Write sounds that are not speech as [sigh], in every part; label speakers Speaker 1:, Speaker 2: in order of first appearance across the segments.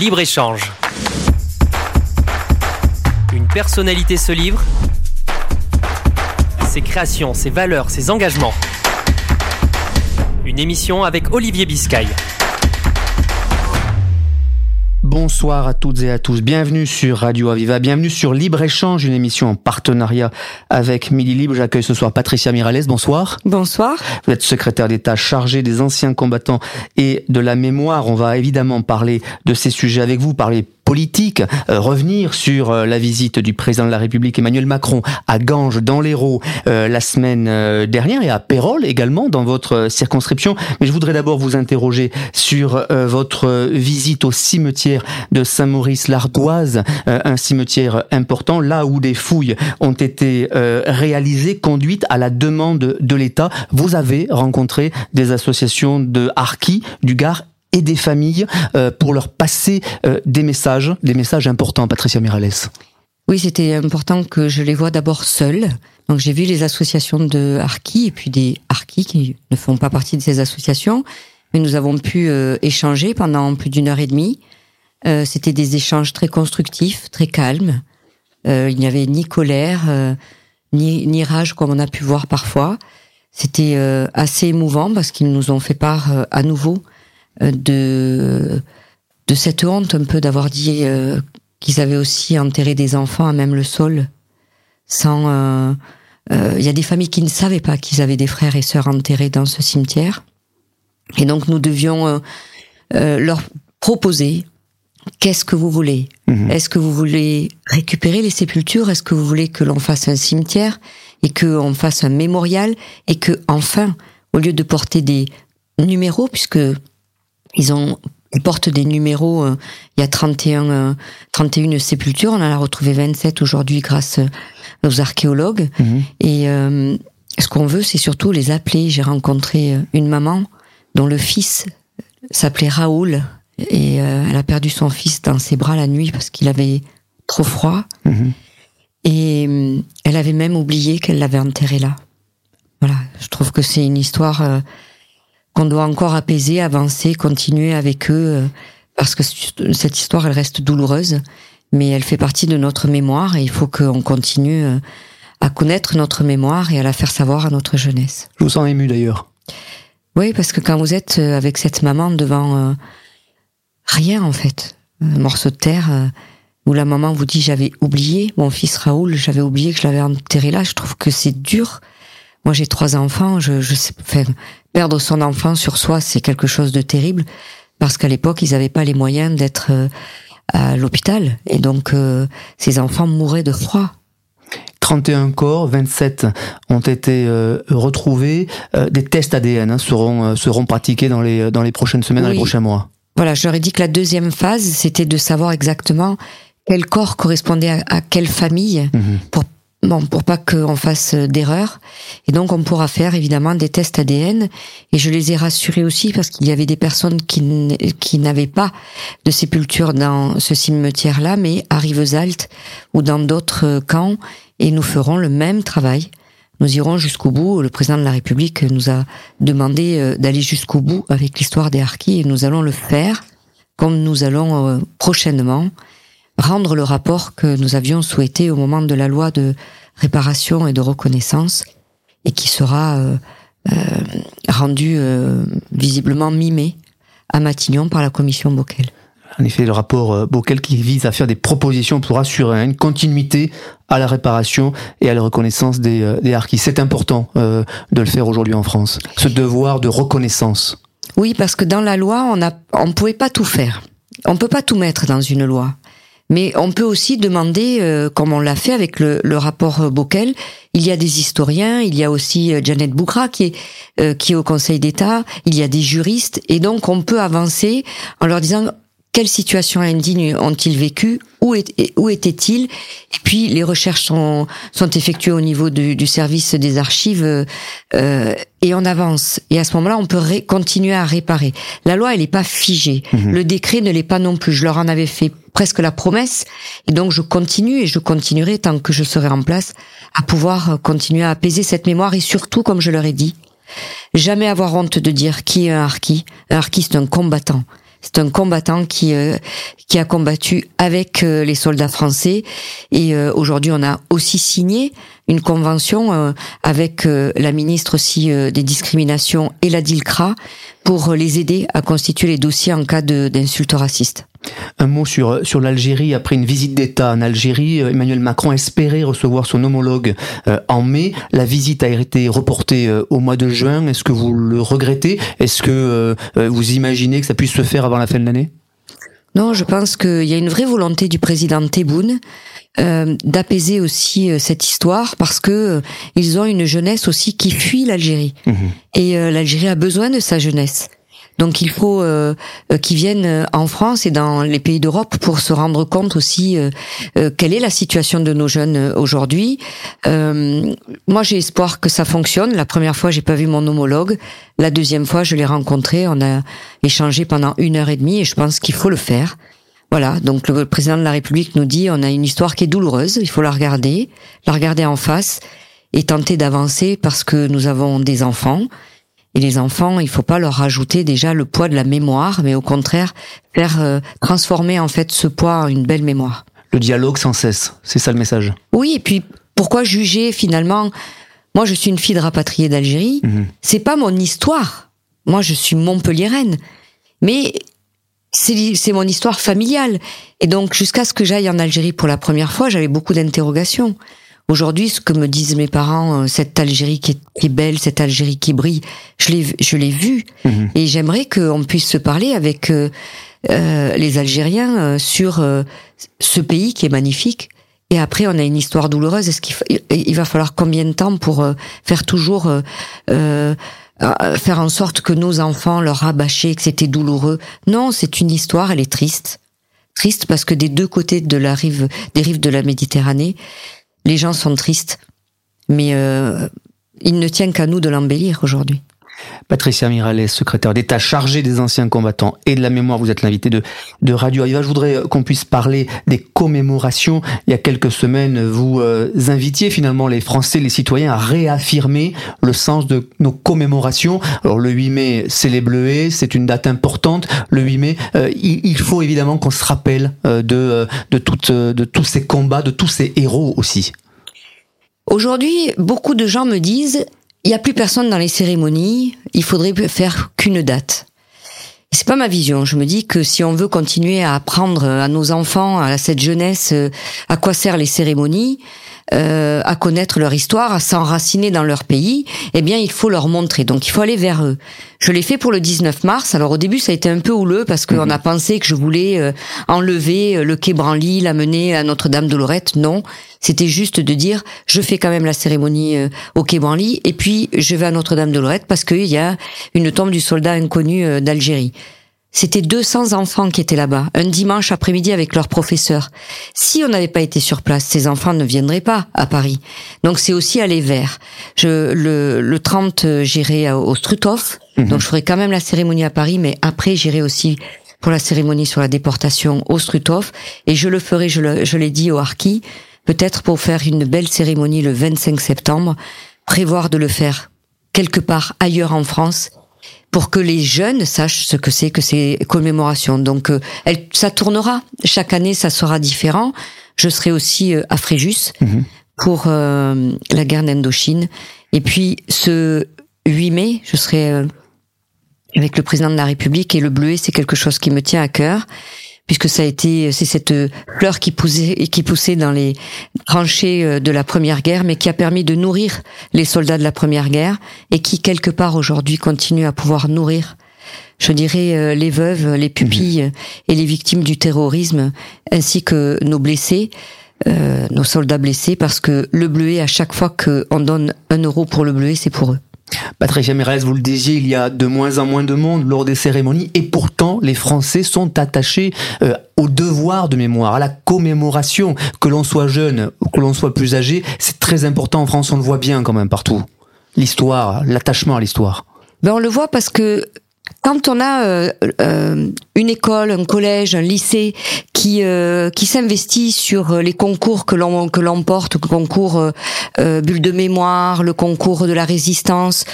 Speaker 1: Libre-échange. Une personnalité se livre. Ses créations, ses valeurs, ses engagements. Une émission avec Olivier Biscay.
Speaker 2: Bonsoir à toutes et à tous. Bienvenue sur Radio Aviva. Bienvenue sur Libre Échange, une émission en partenariat avec Midi Libre. J'accueille ce soir Patricia Mirales. Bonsoir.
Speaker 3: Bonsoir.
Speaker 2: Vous êtes secrétaire d'État chargé des anciens combattants et de la mémoire. On va évidemment parler de ces sujets avec vous, parler politique, euh, revenir sur euh, la visite du président de la République Emmanuel Macron à Ganges, dans l'Hérault, euh, la semaine dernière, et à Pérol également, dans votre circonscription. Mais je voudrais d'abord vous interroger sur votre visite au cimetière de Saint-Maurice-l'Ardoise, un cimetière important, là où des fouilles ont été réalisées, conduites à la demande de l'État. Vous avez rencontré des associations de harkis du Gard et des familles euh, pour leur passer euh, des messages, des messages importants, Patricia Mirales.
Speaker 3: Oui, c'était important que je les vois d'abord seuls. Donc j'ai vu les associations de Harki et puis des Harki qui ne font pas partie de ces associations, mais nous avons pu euh, échanger pendant plus d'une heure et demie. c'était des échanges très constructifs, très calmes. il n'y avait ni colère, ni, ni rage comme on a pu voir parfois. C'était assez émouvant parce qu'ils nous ont fait part à nouveau euh, de de cette honte un peu d'avoir dit euh, qu'ils avaient aussi enterré des enfants à même le sol sans euh, il y a des familles qui ne savaient pas qu'ils avaient des frères et sœurs enterrés dans ce cimetière. Et donc nous devions leur proposer qu'est-ce que vous voulez. Mhm. Est-ce que vous voulez récupérer les sépultures? Est-ce que vous voulez que l'on fasse un cimetière et qu'on fasse un mémorial et que enfin, au lieu de porter des numéros, puisque ils ont ils portent des numéros. Euh, il y a 31, 31 euh, sépultures. On en a retrouvé 27 aujourd'hui grâce euh, aux archéologues. Mhm. Et ce qu'on veut, c'est surtout les appeler. J'ai rencontré une maman dont le fils s'appelait Raoul et elle a perdu son fils dans ses bras la nuit parce qu'il avait trop froid. Mhm. Et elle avait même oublié qu'elle l'avait enterré là. Voilà, je trouve que c'est une histoire qu'on doit encore apaiser, avancer, continuer avec eux, euh, parce que cette histoire, elle reste douloureuse, mais elle fait partie de notre mémoire et il faut qu'on continue euh, à connaître notre mémoire et à la faire savoir à notre jeunesse.
Speaker 2: Je vous sens ému d'ailleurs.
Speaker 3: Oui, parce que quand vous êtes euh, avec cette maman devant rien en fait, un morceau de terre où la maman vous dit j'avais oublié mon fils Raoul, j'avais oublié que je l'avais enterré là, je trouve que c'est dur moi, j'ai trois enfants. Je, je sais, enfin, perdre son enfant sur soi, c'est quelque chose de terrible parce qu'à l'époque, ils n'avaient pas les moyens d'être euh, à l'hôpital et donc euh, ces enfants mouraient de froid.
Speaker 2: 31 corps, 27 ont été euh, retrouvés. des tests ADN hein, seront seront pratiqués dans les dans les prochaines semaines, dans les prochains mois.
Speaker 3: Voilà, ai dit que la deuxième phase, c'était de savoir exactement quel corps correspondait à, quelle famille mhm. pour Bon, pour pas qu'on fasse d'erreurs. Et donc, on pourra faire évidemment des tests ADN. Et je les ai rassurés aussi parce qu'il y avait des personnes qui, qui n'avaient pas de sépulture dans ce cimetière-là, mais à Rivesaltes ou dans d'autres camps. Et nous ferons le même travail. Nous irons jusqu'au bout. Le président de la République nous a demandé euh, d'aller jusqu'au bout avec l'histoire des harkis et nous allons le faire comme nous allons euh, prochainement rendre le rapport que nous avions souhaité au moment de la loi de réparation et de reconnaissance et qui sera euh, euh, rendu euh, visiblement mimé à Matignon par la commission Bockel.
Speaker 2: En effet, le rapport Bockel qui vise à faire des propositions pour assurer une continuité à la réparation et à la reconnaissance des, des harkis. C'est important de le faire aujourd'hui en France, ce devoir de reconnaissance.
Speaker 3: Oui, parce que dans la loi, on ne on pouvait pas tout faire. On peut pas tout mettre dans une loi. Mais on peut aussi demander, euh, comme on l'a fait avec le, rapport Bockel, il y a des historiens, il y a aussi euh, Janet Boukra qui est, euh, qui est au Conseil d'État, il y a des juristes, et donc on peut avancer en leur disant quelle situation indigne ont-ils vécu? Où, étaient-ils? Et puis les recherches sont, sont effectuées au niveau du, du service des archives euh, et on avance. Et à ce moment-là, on peut continuer à réparer. La loi, elle n'est pas figée. Mhm. Le décret ne l'est pas non plus. Je leur en avais fait presque la promesse, et donc je continue et je continuerai tant que je serai en place à pouvoir continuer à apaiser cette mémoire et surtout, comme je leur ai dit, jamais avoir honte de dire qui est un harki. Un harki, c'est un combattant C'est un combattant qui qui a combattu avec les soldats français et aujourd'hui on a aussi signé une convention avec la ministre aussi des discriminations et la DILCRA pour les aider à constituer les dossiers en cas d'insultes racistes.
Speaker 2: Un mot sur, sur l'Algérie. Après une visite d'État en Algérie, euh, Emmanuel Macron espérait recevoir son homologue euh, en mai. La visite a été reportée euh, au mois de juin. Est-ce que vous le regrettez? Est-ce que vous imaginez que ça puisse se faire avant la fin de l'année?
Speaker 3: Non, je pense qu'il y a une vraie volonté du président Tebboune d'apaiser aussi cette histoire parce que ils ont une jeunesse aussi qui fuit l'Algérie mmh et l'Algérie a besoin de sa jeunesse. Donc il faut euh, euh, qu'ils viennent euh, en France et dans les pays d'Europe pour se rendre compte aussi quelle est la situation de nos jeunes aujourd'hui. moi, j'ai espoir que ça fonctionne. La première fois, j'ai pas vu mon homologue. La deuxième fois, je l'ai rencontré. On a échangé pendant une heure et demie et je pense qu'il faut le faire. Voilà, donc le président de la République nous dit on a une histoire qui est douloureuse, il faut la regarder, la regarder en face et tenter d'avancer parce que nous avons des enfants, et les enfants, il faut pas leur rajouter déjà le poids de la mémoire, mais au contraire faire euh, transformer en fait ce poids en une belle mémoire.
Speaker 2: Le dialogue sans cesse, c'est ça le message?
Speaker 3: Oui, et puis pourquoi juger finalement? Moi, je suis une fille de rapatriée d'Algérie. Mhm. C'est pas mon histoire. Moi, je suis montpelliéraine, mais c'est mon histoire familiale. Et donc, jusqu'à ce que j'aille en Algérie pour la première fois, j'avais beaucoup d'interrogations. Aujourd'hui, ce que me disent mes parents, euh, cette Algérie qui est, belle, cette Algérie qui brille, je l'ai, je l'ai vue. Mhm. Et j'aimerais qu'on puisse se parler avec euh, euh, les Algériens sur ce pays qui est magnifique. Et après, on a une histoire douloureuse. Est-ce qu'il il va falloir combien de temps pour faire toujours faire en sorte que nos enfants leur rabâchaient que c'était douloureux? Non, c'est une histoire. Elle est triste, triste parce que des deux côtés de la rive, des rives de la Méditerranée, les gens sont tristes, mais euh, il ne tient qu'à nous de l'embellir aujourd'hui.
Speaker 2: Patricia Miralles, secrétaire d'État chargée des anciens combattants et de la mémoire, vous êtes l'invité de, Radio Aviva. Je voudrais euh, qu'on puisse parler des commémorations. Il y a quelques semaines, vous euh, invitiez finalement les Français, les citoyens à réaffirmer le sens de nos commémorations. Alors le 8 mai, c'est les Bleuets, c'est une date importante. Le 8 mai, il, il, faut évidemment qu'on se rappelle de, de tous ces combats, de tous ces héros aussi.
Speaker 3: Aujourd'hui, beaucoup de gens me disent, il n'y a plus personne dans les cérémonies, il faudrait faire qu'une date. C'est pas ma vision. Je me dis que si on veut continuer à apprendre à nos enfants, à cette jeunesse, euh, à quoi servent les cérémonies, euh, à connaître leur histoire, à s'enraciner dans leur pays, eh bien, il faut leur montrer. Donc, il faut aller vers eux. Je l'ai fait pour le 19 mars. Alors, au début, ça a été un peu houleux parce qu'on mhm. a pensé que je voulais euh, enlever euh, le quai Branly, l'amener à Notre-Dame de Lorette. Non, c'était juste de dire, je fais quand même la cérémonie au quai Branly et puis je vais à Notre-Dame de Lorette parce qu'il y a une tombe du soldat inconnu d'Algérie. C'était 200 enfants qui étaient là-bas, un dimanche après-midi avec leurs professeurs. Si on n'avait pas été sur place, ces enfants ne viendraient pas à Paris. Donc c'est aussi aller vers. Je, le, le 30, j'irai au Struthof. Mhm. Donc je ferai quand même la cérémonie à Paris, mais après j'irai aussi pour la cérémonie sur la déportation au Struthof. Et je le ferai, je l'ai dit au Harki, peut-être pour faire une belle cérémonie le 25 septembre, prévoir de le faire quelque part ailleurs en France pour que les jeunes sachent ce que c'est que ces commémorations. Donc, euh, elle, ça tournera. Chaque année, ça sera différent. Je serai aussi euh, à Fréjus mhm. pour euh, la guerre d'Indochine. Et puis, ce 8 mai, je serai avec le président de la République et le bleuet, c'est quelque chose qui me tient à cœur puisque ça a été c'est cette fleur qui poussait qui poussait dans les tranchées euh, de la première guerre, mais qui a permis de nourrir les soldats de la première guerre et qui quelque part aujourd'hui continue à pouvoir nourrir je dirais euh, les veuves, les pupilles et les victimes du terrorisme, ainsi que nos blessés, euh, nos soldats blessés, parce que le bleuet, à chaque fois qu'on donne un euro pour le bleuet, c'est pour eux.
Speaker 2: Patricia Mérez, vous le disiez, il y a de moins en moins de monde lors des cérémonies et pourtant les Français sont attachés euh, au devoir de mémoire, à la commémoration, que l'on soit jeune ou que l'on soit plus âgé, c'est très important en France, on le voit bien quand même partout. L'histoire, l'attachement à l'histoire.
Speaker 3: Ben on le voit parce que quand on a euh, euh, une école, un collège, un lycée qui euh, qui s'investit sur les concours que l'on que l'on porte, le concours bulle de mémoire, le concours de la résistance.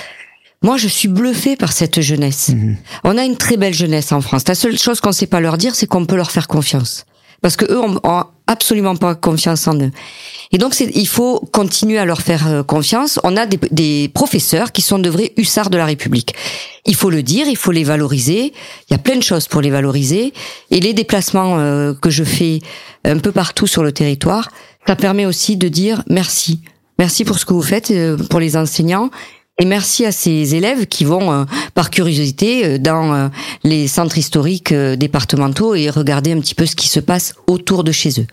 Speaker 3: Moi, je suis bluffée par cette jeunesse.
Speaker 2: Mhm.
Speaker 3: On a une très belle jeunesse en France. La seule chose qu'on ne sait pas leur dire, c'est qu'on peut leur faire confiance. Parce que eux ont, ont absolument pas confiance en eux. Et donc, il faut continuer à leur faire euh, confiance. On a des, des professeurs qui sont de vrais hussards de la République. Il faut le dire, il faut les valoriser. Il y a plein de choses pour les valoriser. Et les déplacements euh, que je fais un peu partout sur le territoire, ça permet aussi de dire merci. Merci pour ce que vous faites euh, pour les enseignants. Et merci à ces élèves qui vont, euh, par curiosité, euh, dans euh, les centres historiques départementaux et regarder un petit peu ce qui se passe autour de chez eux.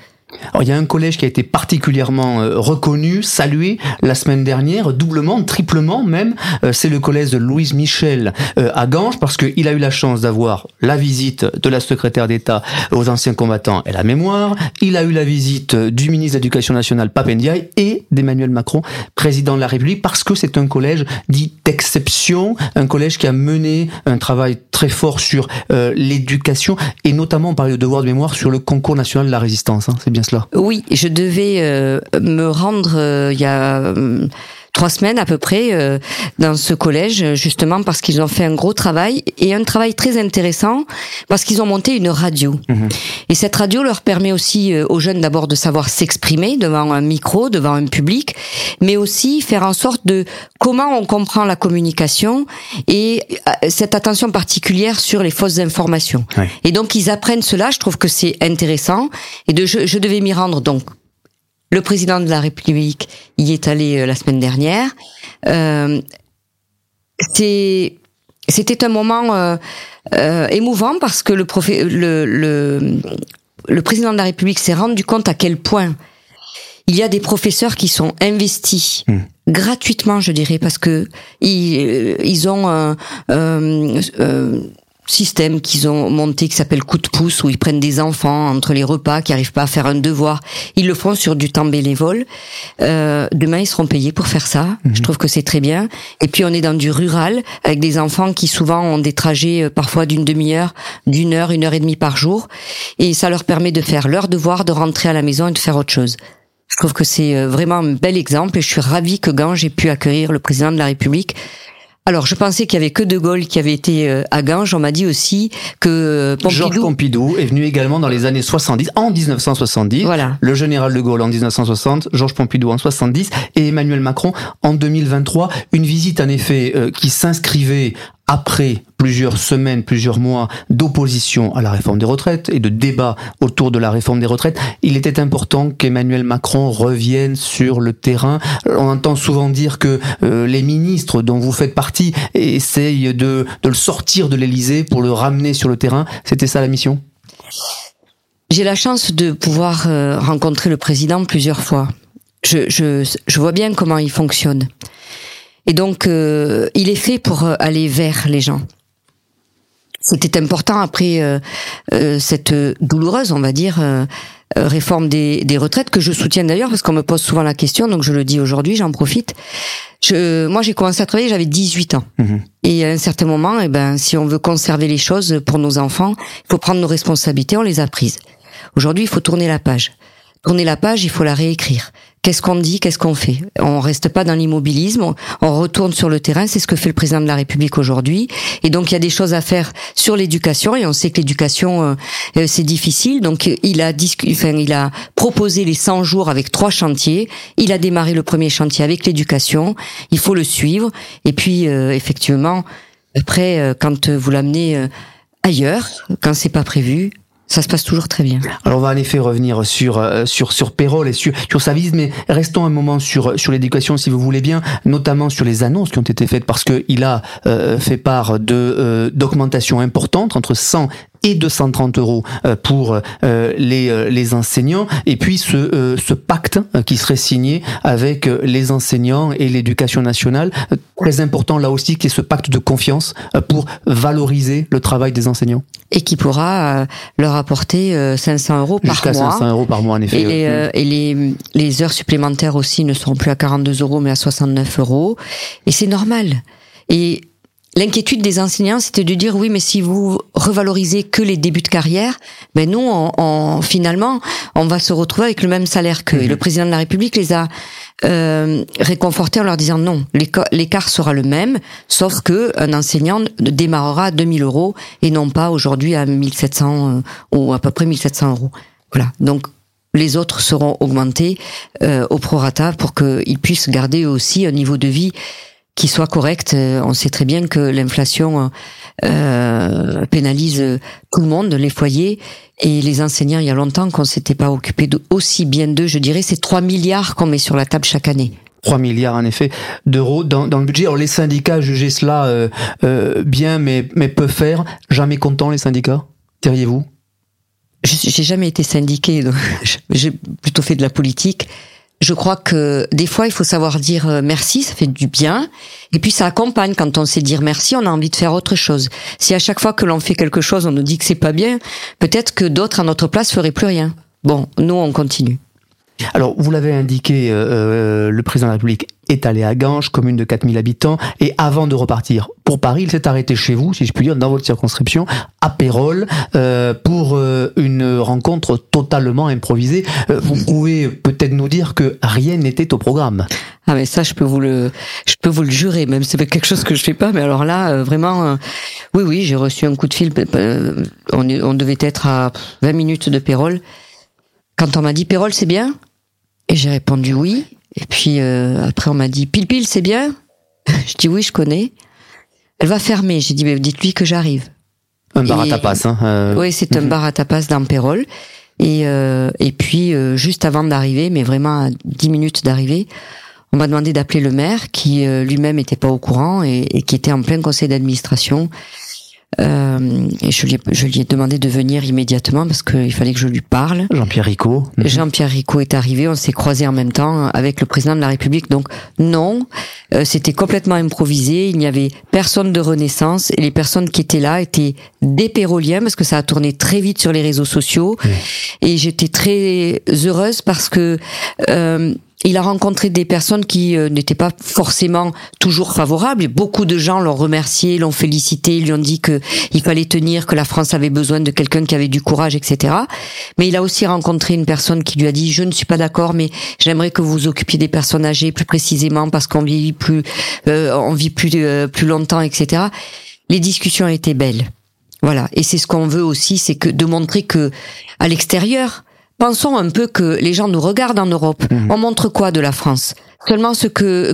Speaker 2: Alors, il y a un collège qui a été particulièrement euh, reconnu, salué la semaine dernière, doublement, triplement même. Euh, c'est le collège de Louise Michel euh, à Ganges parce qu'il a eu la chance d'avoir la visite de la secrétaire d'État aux anciens combattants et la mémoire. Il a eu la visite du ministre de l'Éducation nationale Papendiaï et d'Emmanuel Macron, président de la République, parce que c'est un collège dit d'exception, un collège qui a mené un travail très fort sur euh, l'éducation et notamment on parlait de devoir de mémoire sur le concours national de la résistance. hein. c'est bien cela?
Speaker 3: Oui, je devais euh, me rendre euh, il y a euh, trois semaines à peu près euh, dans ce collège, justement parce qu'ils ont fait un gros travail et un travail très intéressant parce qu'ils ont monté une radio. Et cette radio leur permet aussi euh, aux jeunes d'abord de savoir s'exprimer devant un micro, devant un public, mais aussi faire en sorte de comment on comprend la communication et euh, cette attention particulière sur les fausses informations.
Speaker 2: Ouais.
Speaker 3: Et donc ils apprennent cela, je trouve que c'est intéressant. Et de, je, je devais m'y rendre donc. Le président de la République y est allé euh, la semaine dernière. Euh, c'est- c'était un moment euh, euh, émouvant parce que le, le, le, le président de la République s'est rendu compte à quel point il y a des professeurs qui sont investis gratuitement, je dirais, parce que ils, euh, ils ont un système qu'ils ont monté qui s'appelle coup de pouce où ils prennent des enfants entre les repas qui arrivent pas à faire un devoir. Ils le font sur du temps bénévole. Euh, demain, ils seront payés pour faire ça. Je trouve que c'est très bien. Et puis, on est dans du rural avec des enfants qui souvent ont des trajets euh, parfois d'une demi-heure, d'une heure, une heure et demie par jour. Et ça leur permet de faire leur devoir, de rentrer à la maison et de faire autre chose. Je trouve que c'est euh, vraiment un bel exemple et je suis ravie que Ganges ait pu accueillir le président de la République. Alors, je pensais qu'il y avait que De Gaulle qui avait été euh, à Ganges. On m'a dit aussi que euh,
Speaker 2: Georges
Speaker 3: Pompidou,
Speaker 2: Pompidou est venu également dans les années 70, en 1970.
Speaker 3: Voilà.
Speaker 2: Le général de Gaulle en 1960, Georges Pompidou en 70 et Emmanuel Macron en 2023. Une visite en effet euh, qui s'inscrivait après plusieurs semaines, plusieurs mois d'opposition à la réforme des retraites et de débat autour de la réforme des retraites, il était important qu'Emmanuel Macron revienne sur le terrain. On entend souvent dire que euh, les ministres dont vous faites partie essayent de, le sortir de l'Élysée pour le ramener sur le terrain. C'était ça la mission?
Speaker 3: J'ai la chance de pouvoir euh, rencontrer le président plusieurs fois. Je vois bien comment il fonctionne. Et donc, euh, il est fait pour euh, aller vers les gens. C'était important après euh, euh, cette douloureuse, on va dire, euh, euh, réforme des, des retraites que je soutiens d'ailleurs parce qu'on me pose souvent la question, donc je le dis aujourd'hui, j'en profite. Je, moi, j'ai commencé à travailler, j'avais 18 ans. Et à un certain moment, eh ben, si on veut conserver les choses pour nos enfants, il faut prendre nos responsabilités, on les a prises. Aujourd'hui, il faut tourner la page. Tourner la page, il faut la réécrire. Qu'est-ce qu'on dit, qu'est-ce qu'on fait? On reste pas dans l'immobilisme, on, retourne sur le terrain, c'est ce que fait le président de la République aujourd'hui. Et donc il y a des choses à faire sur l'éducation et on sait que l'éducation euh, euh, c'est difficile. Donc il a enfin, il a proposé les 100 jours avec trois chantiers. Il a démarré le premier chantier avec l'éducation. Il faut le suivre et puis euh, effectivement après euh, quand vous l'amenez euh, ailleurs, quand c'est pas prévu, ça se passe toujours très bien.
Speaker 2: Alors on va en effet revenir sur euh, sur sur Pérol et sur sur sa visite, mais restons un moment sur sur l'éducation si vous voulez bien, notamment sur les annonces qui ont été faites parce que il a euh, fait part de euh, d'augmentations importantes entre 100 et 230 euros euh, pour euh, les les enseignants et puis ce ce pacte qui serait signé avec les enseignants et l'éducation nationale très important là aussi qui est ce pacte de confiance pour valoriser le travail des enseignants
Speaker 3: Et qui pourra euh, leur apporter euh, 500 euros par
Speaker 2: jusqu'à
Speaker 3: mois.
Speaker 2: 500 euros par mois en effet.
Speaker 3: Et, les, euh, et les, les heures supplémentaires aussi ne seront plus à 42 euros mais à 69 euros. Et c'est normal. Et l'inquiétude des enseignants, c'était de dire oui, mais si vous revalorisez que les débuts de carrière, ben nous, on, on- finalement, on va se retrouver avec le même salaire qu'eux. Et le président de la République les a euh, réconforter en leur disant non, l'écart sera le même, sauf que un enseignant démarrera à 2000 euros et non pas aujourd'hui à 1700 euh, ou à peu près 1700 euros. Voilà. Donc les autres seront augmentés euh, au prorata pour qu'ils puissent garder aussi un niveau de vie qui soit correct. Euh, on sait très bien que l'inflation euh, pénalise tout le monde, les foyers et les enseignants. Il y a longtemps qu'on s'était pas occupé de aussi bien d'eux. Je dirais c'est 3 milliards qu'on met sur la table chaque année.
Speaker 2: 3 milliards en effet d'euros dans, dans, le budget. Alors les syndicats jugeaient cela euh, euh, bien, mais, mais peu faire. Jamais contents les syndicats, diriez-vous?
Speaker 3: J'ai jamais été syndiqué, [laughs] j'ai plutôt fait de la politique je crois que des fois, il faut savoir dire euh, merci, ça fait du bien. Et puis ça accompagne. Quand on sait dire merci, on a envie de faire autre chose. Si à chaque fois que l'on fait quelque chose, on nous dit que c'est pas bien, peut-être que d'autres à notre place feraient plus rien. Bon, nous, on continue.
Speaker 2: Alors, vous l'avez indiqué, euh, euh, le président de la République est allé à Ganges, commune de 4000 habitants, et avant de repartir pour Paris, il s'est arrêté chez vous, si je puis dire, dans votre circonscription, à Pérol, euh, pour une rencontre totalement improvisée. vous pouvez peut-être nous dire que rien n'était au programme.
Speaker 3: Ah mais ça, je peux vous le, je peux vous le jurer, même c'est quelque chose que je fais pas. Mais alors là, vraiment, oui, oui, j'ai reçu un coup de fil. on, on devait être à 20 minutes de Pérol. Quand on m'a dit Pérol, c'est bien? Et j'ai répondu oui. Et puis euh, après, on m'a dit Pile Pile, c'est bien? [laughs] Je dis oui, je connais. Elle va fermer. J'ai dit, mais dites-lui que j'arrive.
Speaker 2: Un bar à tapas, hein
Speaker 3: euh, Oui, c'est un mhm. bar à tapas dans Pérol. Et, euh, et puis, juste avant d'arriver, mais vraiment à 10 minutes d'arriver, on m'a demandé d'appeler le maire, qui lui-même n'était pas au courant et, et, qui était en plein conseil d'administration. Euh, et je lui, ai, je lui ai demandé de venir immédiatement parce qu'il fallait que je lui parle.
Speaker 2: Jean-Pierre Ricot.
Speaker 3: Mhm. Jean-Pierre Ricot est arrivé, on s'est croisés en même temps avec le président de la République. Donc non, euh, c'était complètement improvisé. Il n'y avait personne de Renaissance et les personnes qui étaient là étaient des péroliens parce que ça a tourné très vite sur les réseaux sociaux. Et j'étais très heureuse parce que euh, il a rencontré des personnes qui euh, n'étaient pas forcément toujours favorables. beaucoup de gens l'ont remercié, l'ont félicité, lui ont dit que il fallait tenir, que la France avait besoin de quelqu'un qui avait du courage, etc. Mais il a aussi rencontré une personne qui lui a dit je ne suis pas d'accord, mais j'aimerais que vous vous occupiez des personnes âgées plus précisément parce qu'on vit plus, euh, on vit plus euh, plus longtemps, etc. Les discussions étaient belles. Voilà. Et c'est ce qu'on veut aussi, c'est que de montrer que à l'extérieur, Pensons un peu que les gens nous regardent en Europe. Mhm. On montre quoi de la France? Seulement ce que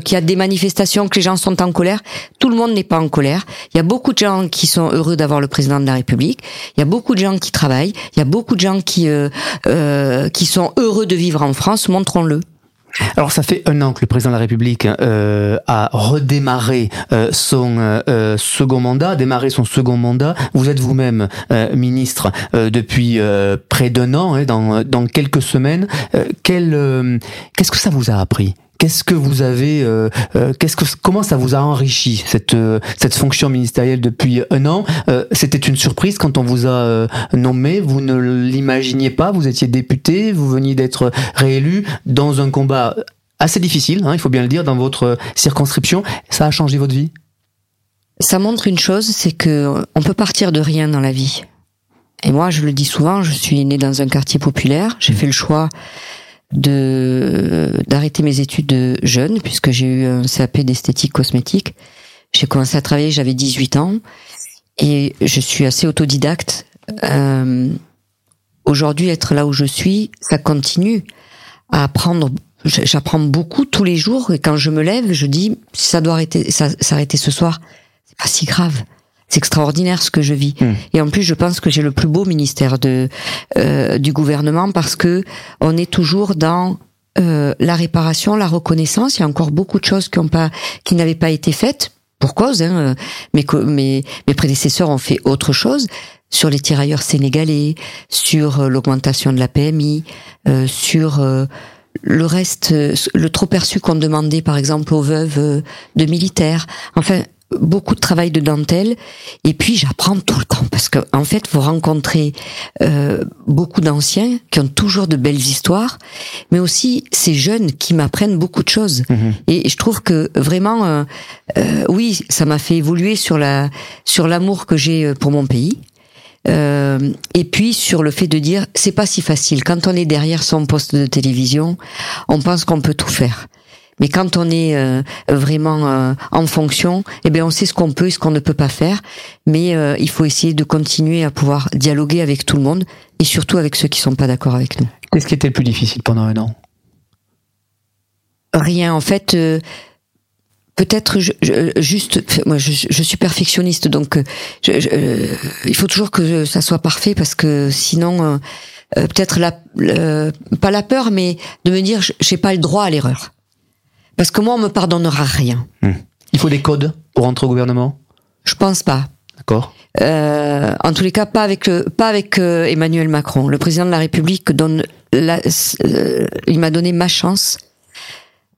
Speaker 3: qu'il y a des manifestations, que les gens sont en colère. Tout le monde n'est pas en colère. Il y a beaucoup de gens qui sont heureux d'avoir le président de la République. Il y a beaucoup de gens qui travaillent. Il y a beaucoup de gens qui euh, euh, qui sont heureux de vivre en France. Montrons-le.
Speaker 2: Alors ça fait un an que le président de la République euh, a redémarré euh, son euh, second mandat, démarré son second mandat. Vous êtes vous-même ministre depuis près d'un an, hein, dans, dans quelques semaines. quel, qu'est-ce que ça vous a appris? Qu'est-ce que vous avez, euh, euh, qu'est-ce que, comment ça vous a enrichi cette euh, cette fonction ministérielle depuis un an? C'était une surprise quand on vous a nommé. Vous ne l'imaginiez pas. Vous étiez député, vous veniez d'être réélu dans un combat assez difficile, hein, il faut bien le dire, dans votre circonscription. Ça a changé votre vie?
Speaker 3: Ça montre une chose, c'est que on peut partir de rien dans la vie. Et moi, je le dis souvent, je suis né dans un quartier populaire. J'ai fait le choix de d'arrêter mes études jeune puisque j'ai eu un CAP d'esthétique cosmétique. J'ai commencé à travailler, j'avais 18 ans et je suis assez autodidacte. Euh, Aujourd'hui, être là où je suis, ça continue à apprendre. J'apprends beaucoup tous les jours et quand je me lève, je dis ça doit arrêter, s'arrêter ce soir. C'est pas si grave. C'est extraordinaire ce que je vis. Hmm. Et en plus, je pense que j'ai le plus beau ministère de euh, du gouvernement parce que on est toujours dans euh, la réparation, la reconnaissance. Il y a encore beaucoup de choses qui ont pas, qui n'avaient pas été faites. Pour cause, hein, mes, mes, mes prédécesseurs ont fait autre chose sur les tirailleurs sénégalais, sur euh, l'augmentation de la PMI, euh, sur euh, le reste, le trop perçu qu'on demandait par exemple aux veuves de militaires. Enfin, beaucoup de travail de dentelle et puis j'apprends tout le temps parce que en fait vous rencontrez euh, beaucoup d'anciens qui ont toujours de belles histoires mais aussi ces jeunes qui m'apprennent beaucoup de choses mhm. et, je trouve que vraiment euh, euh, oui ça m'a fait évoluer sur la sur l'amour que j'ai pour mon pays Euh, et puis sur le fait de dire c'est pas si facile. Quand on est derrière son poste de télévision, on pense qu'on peut tout faire. Mais quand on est euh, vraiment euh, en fonction, eh bien on sait ce qu'on peut et ce qu'on ne peut pas faire. Mais euh, il faut essayer de continuer à pouvoir dialoguer avec tout le monde et surtout avec ceux qui sont pas d'accord avec nous.
Speaker 2: Qu'est-ce qui était le plus difficile pendant un an?
Speaker 3: Rien. En fait, peut-être juste moi je, suis perfectionniste donc il faut toujours que ça soit parfait parce que sinon peut-être la pas la peur mais de me dire j'ai pas le droit à l'erreur parce que moi, on me pardonnera rien.
Speaker 2: Hmm. Il faut des codes pour rentrer au gouvernement?
Speaker 3: Je pense pas.
Speaker 2: D'accord.
Speaker 3: Euh, en tous les cas, pas avec le, pas avec euh, Emmanuel Macron. Le président de la République donne, la, euh, il m'a donné ma chance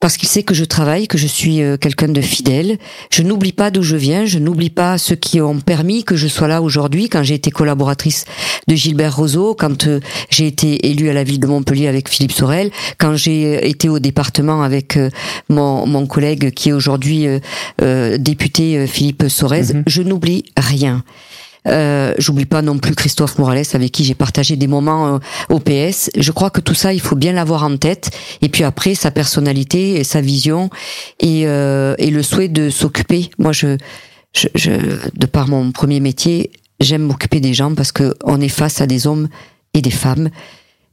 Speaker 3: parce qu'il sait que je travaille, que je suis euh, quelqu'un de fidèle. Je n'oublie pas d'où je viens, je n'oublie pas ceux qui ont permis que je sois là aujourd'hui, quand j'ai été collaboratrice de Gilbert Rozot, quand euh, j'ai été élue à la ville de Montpellier avec Philippe Sorel, quand j'ai été au département avec euh, mon, mon collègue qui est aujourd'hui député Philippe Sorez. Mhm. Je n'oublie rien. Euh, J'oublie pas non plus Christophe Morales avec qui j'ai partagé des moments euh, au PS. Je crois que tout ça, il faut bien l'avoir en tête. Et puis après, sa personnalité, et sa vision et, euh, le souhait de s'occuper. Moi, je, de par mon premier métier, j'aime m'occuper des gens parce que on est face à des hommes et des femmes.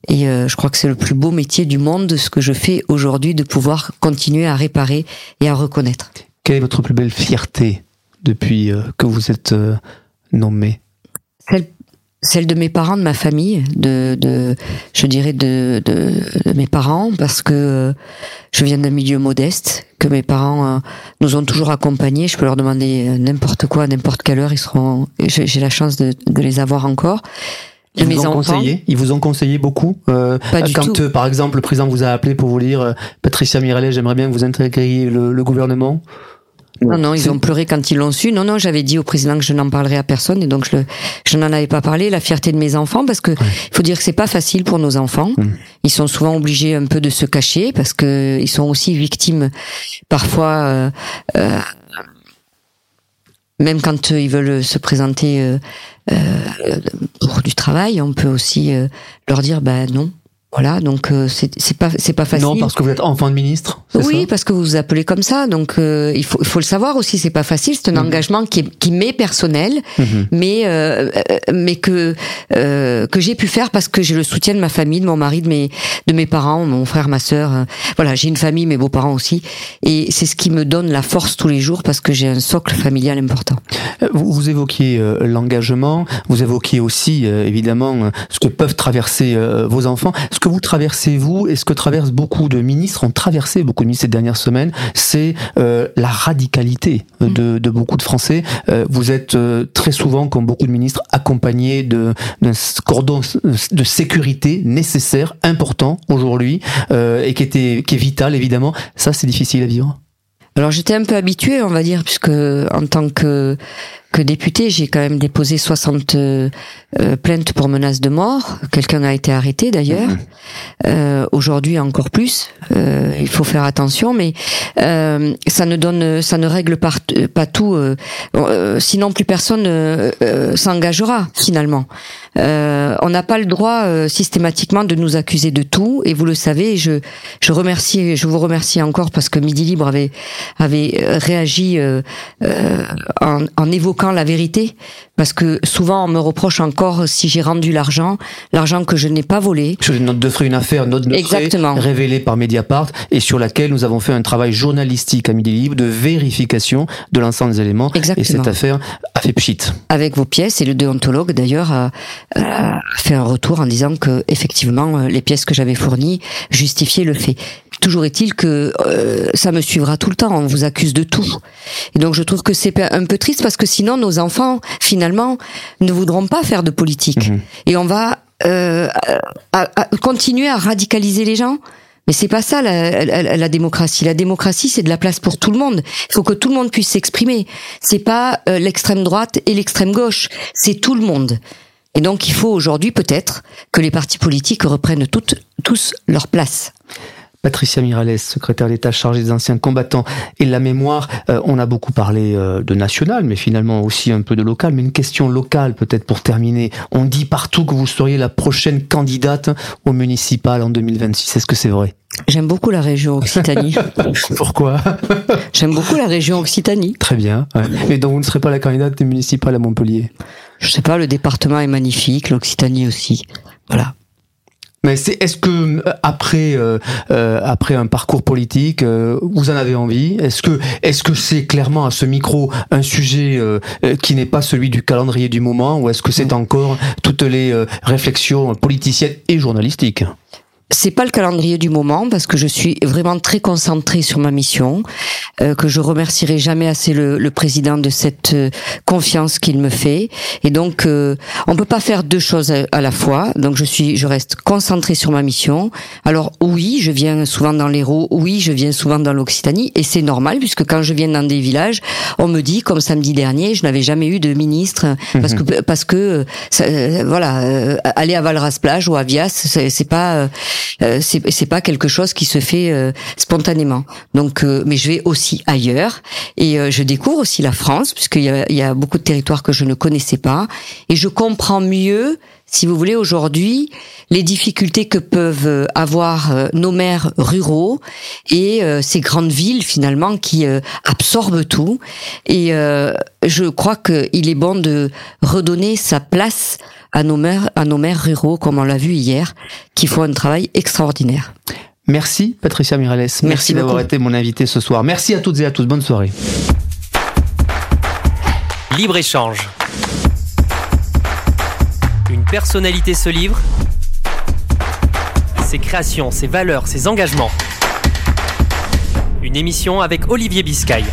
Speaker 3: Et je crois que c'est le plus beau métier du monde, ce que je fais aujourd'hui, de pouvoir continuer à réparer et à reconnaître.
Speaker 2: Quelle est votre plus belle fierté depuis que vous êtes nommée
Speaker 3: celle, celle de mes parents, de ma famille, de, de je dirais de, de, mes parents, parce que je viens d'un milieu modeste, que mes parents euh, nous ont toujours accompagnés. Je peux leur demander n'importe quoi, à n'importe quelle heure, ils seront. J'ai la chance de, de les avoir encore.
Speaker 2: Ils vous, ont conseillé, ils vous ont conseillé beaucoup. Euh,
Speaker 3: Pas du
Speaker 2: quand,
Speaker 3: tout.
Speaker 2: par exemple, le président vous a appelé pour vous dire, euh, Patricia Mirelet, j'aimerais bien que vous intégriez le, le gouvernement.
Speaker 3: Non, non, ils ont pleuré quand ils l'ont su. Non, non, j'avais dit au président que je n'en parlerais à personne et donc je, je n'en avais pas parlé. La fierté de mes enfants, parce que il faut dire que c'est pas facile pour nos enfants. Ils sont souvent obligés un peu de se cacher parce que ils sont aussi victimes parfois. Euh, euh, même quand ils veulent se présenter euh, euh pour du travail, on peut aussi euh, leur dire ben non, voilà, donc euh, c'est pas c'est pas facile.
Speaker 2: Non, parce que vous êtes enfant de ministre.
Speaker 3: Oui, parce que vous vous appelez comme ça, donc euh, il faut il faut le savoir aussi. C'est pas facile, c'est un mhm. engagement qui est, qui m'est personnel, mhm. mais euh, mais que que j'ai pu faire parce que j'ai le soutien de ma famille, de mon mari, de mes de mes parents, mon frère, ma sœur. voilà, j'ai une famille, mes beaux-parents aussi, et c'est ce qui me donne la force tous les jours parce que j'ai un socle familial important.
Speaker 2: Vous, vous évoquiez l'engagement, vous évoquiez aussi évidemment ce que peuvent traverser vos enfants. Ce que vous traversez, vous, et ce que traversent beaucoup de ministres, ont traversé beaucoup de ministres ces dernières semaines, c'est euh, la radicalité mm. de, de, beaucoup de Français. Euh, vous êtes euh, très souvent, comme beaucoup de ministres, accompagnés d'un cordon de sécurité nécessaire, important aujourd'hui, et qui, était, qui est vital, évidemment. Ça, c'est difficile à vivre.
Speaker 3: Alors j'étais un peu habituée, on va dire, puisque en tant que que député, j'ai quand même déposé 60 euh, plaintes pour menaces de mort. Quelqu'un a été arrêté d'ailleurs. Mhm. Euh, Aujourd'hui encore plus. Euh, il faut faire attention, mais euh, ça ne donne, ça ne règle pas, pas tout. Euh, sinon, plus personne s'engagera finalement. on n'a pas le droit systématiquement de nous accuser de tout, et vous le savez. Je, je remercie, je vous remercie encore parce que Midi Libre avait avait réagi en, en évoquant la vérité, parce que souvent on me reproche encore si j'ai rendu l'argent, l'argent que je n'ai pas volé.
Speaker 2: Sur une note de frais, une affaire, note de frais révélée par Mediapart et sur laquelle nous avons fait un travail journalistique à Midi Libre de vérification de l'ensemble des éléments.
Speaker 3: Exactement.
Speaker 2: Et cette affaire a fait pchit.
Speaker 3: Avec vos pièces et le déontologue d'ailleurs a, fait un retour en disant que effectivement les pièces que j'avais fournies justifiaient le fait. Toujours est-il que euh, ça me suivra tout le temps. On vous accuse de tout. Et donc je trouve que c'est un peu triste parce que sinon nos enfants finalement ne voudront pas faire de politique. Mhm. Et on va euh, continuer à radicaliser les gens. Mais c'est pas ça la, démocratie. La démocratie, c'est de la place pour tout le monde. Il faut que tout le monde puisse s'exprimer. C'est pas euh, l'extrême droite et l'extrême gauche. C'est tout le monde. Et donc, il faut aujourd'hui peut-être que les partis politiques reprennent toutes, tous leur place.
Speaker 2: Patricia Mirales, secrétaire d'État chargée des anciens combattants et de la mémoire. Euh, on a beaucoup parlé euh, de national, mais finalement aussi un peu de local. Mais une question locale peut-être pour terminer. On dit partout que vous seriez la prochaine candidate au municipal en 2026. Est-ce que c'est vrai?
Speaker 3: J'aime beaucoup la région Occitanie. [laughs]
Speaker 2: Pourquoi?
Speaker 3: J'aime beaucoup la région Occitanie.
Speaker 2: Très bien. Ouais. Mais donc vous ne serez pas la candidate des municipales à Montpellier?
Speaker 3: Je sais pas, le département est magnifique, l'Occitanie aussi. Voilà.
Speaker 2: Mais c'est est-ce que euh, après euh, euh, après un parcours politique, euh, vous en avez envie? Est-ce que est-ce que c'est clairement à ce micro un sujet qui n'est pas celui du calendrier du moment, ou est-ce que c'est encore toutes les réflexions politiciennes et journalistiques?
Speaker 3: C'est pas le calendrier du moment parce que je suis vraiment très concentrée sur ma mission, euh, que je remercierai jamais assez le, le président de cette euh, confiance qu'il me fait. Et donc, euh, on peut pas faire deux choses à, à la fois. Donc, je suis, je reste concentrée sur ma mission. Alors oui, je viens souvent dans l'Hérault, oui, je viens souvent dans l'Occitanie, et c'est normal puisque quand je viens dans des villages, on me dit, comme samedi dernier, je n'avais jamais eu de ministre parce que parce que euh, ça, euh, voilà, euh, aller à Valras-Plage ou à Vias, c'est c'est pas euh, c'est c'est pas quelque chose qui se fait euh, spontanément. Donc, euh, mais je vais aussi ailleurs et euh, je découvre aussi la France puisqu'il y a, il y a beaucoup de territoires que je ne connaissais pas et je comprends mieux, si vous voulez, aujourd'hui les difficultés que peuvent euh, avoir euh, nos maires ruraux et euh, ces grandes villes finalement qui euh, absorbent tout. Et euh, je crois qu'il est bon de redonner sa place à nos maires, à nos maires ruraux, comme on l'a vu hier, qui font un travail extraordinaire.
Speaker 2: Merci Patricia Mirales. Merci,
Speaker 3: Merci
Speaker 2: d'avoir été mon invité ce soir. Merci à toutes et à tous. Bonne soirée.
Speaker 1: Libre-échange. Une personnalité se livre. Ses créations, ses valeurs, ses engagements. Une émission avec Olivier Biscay.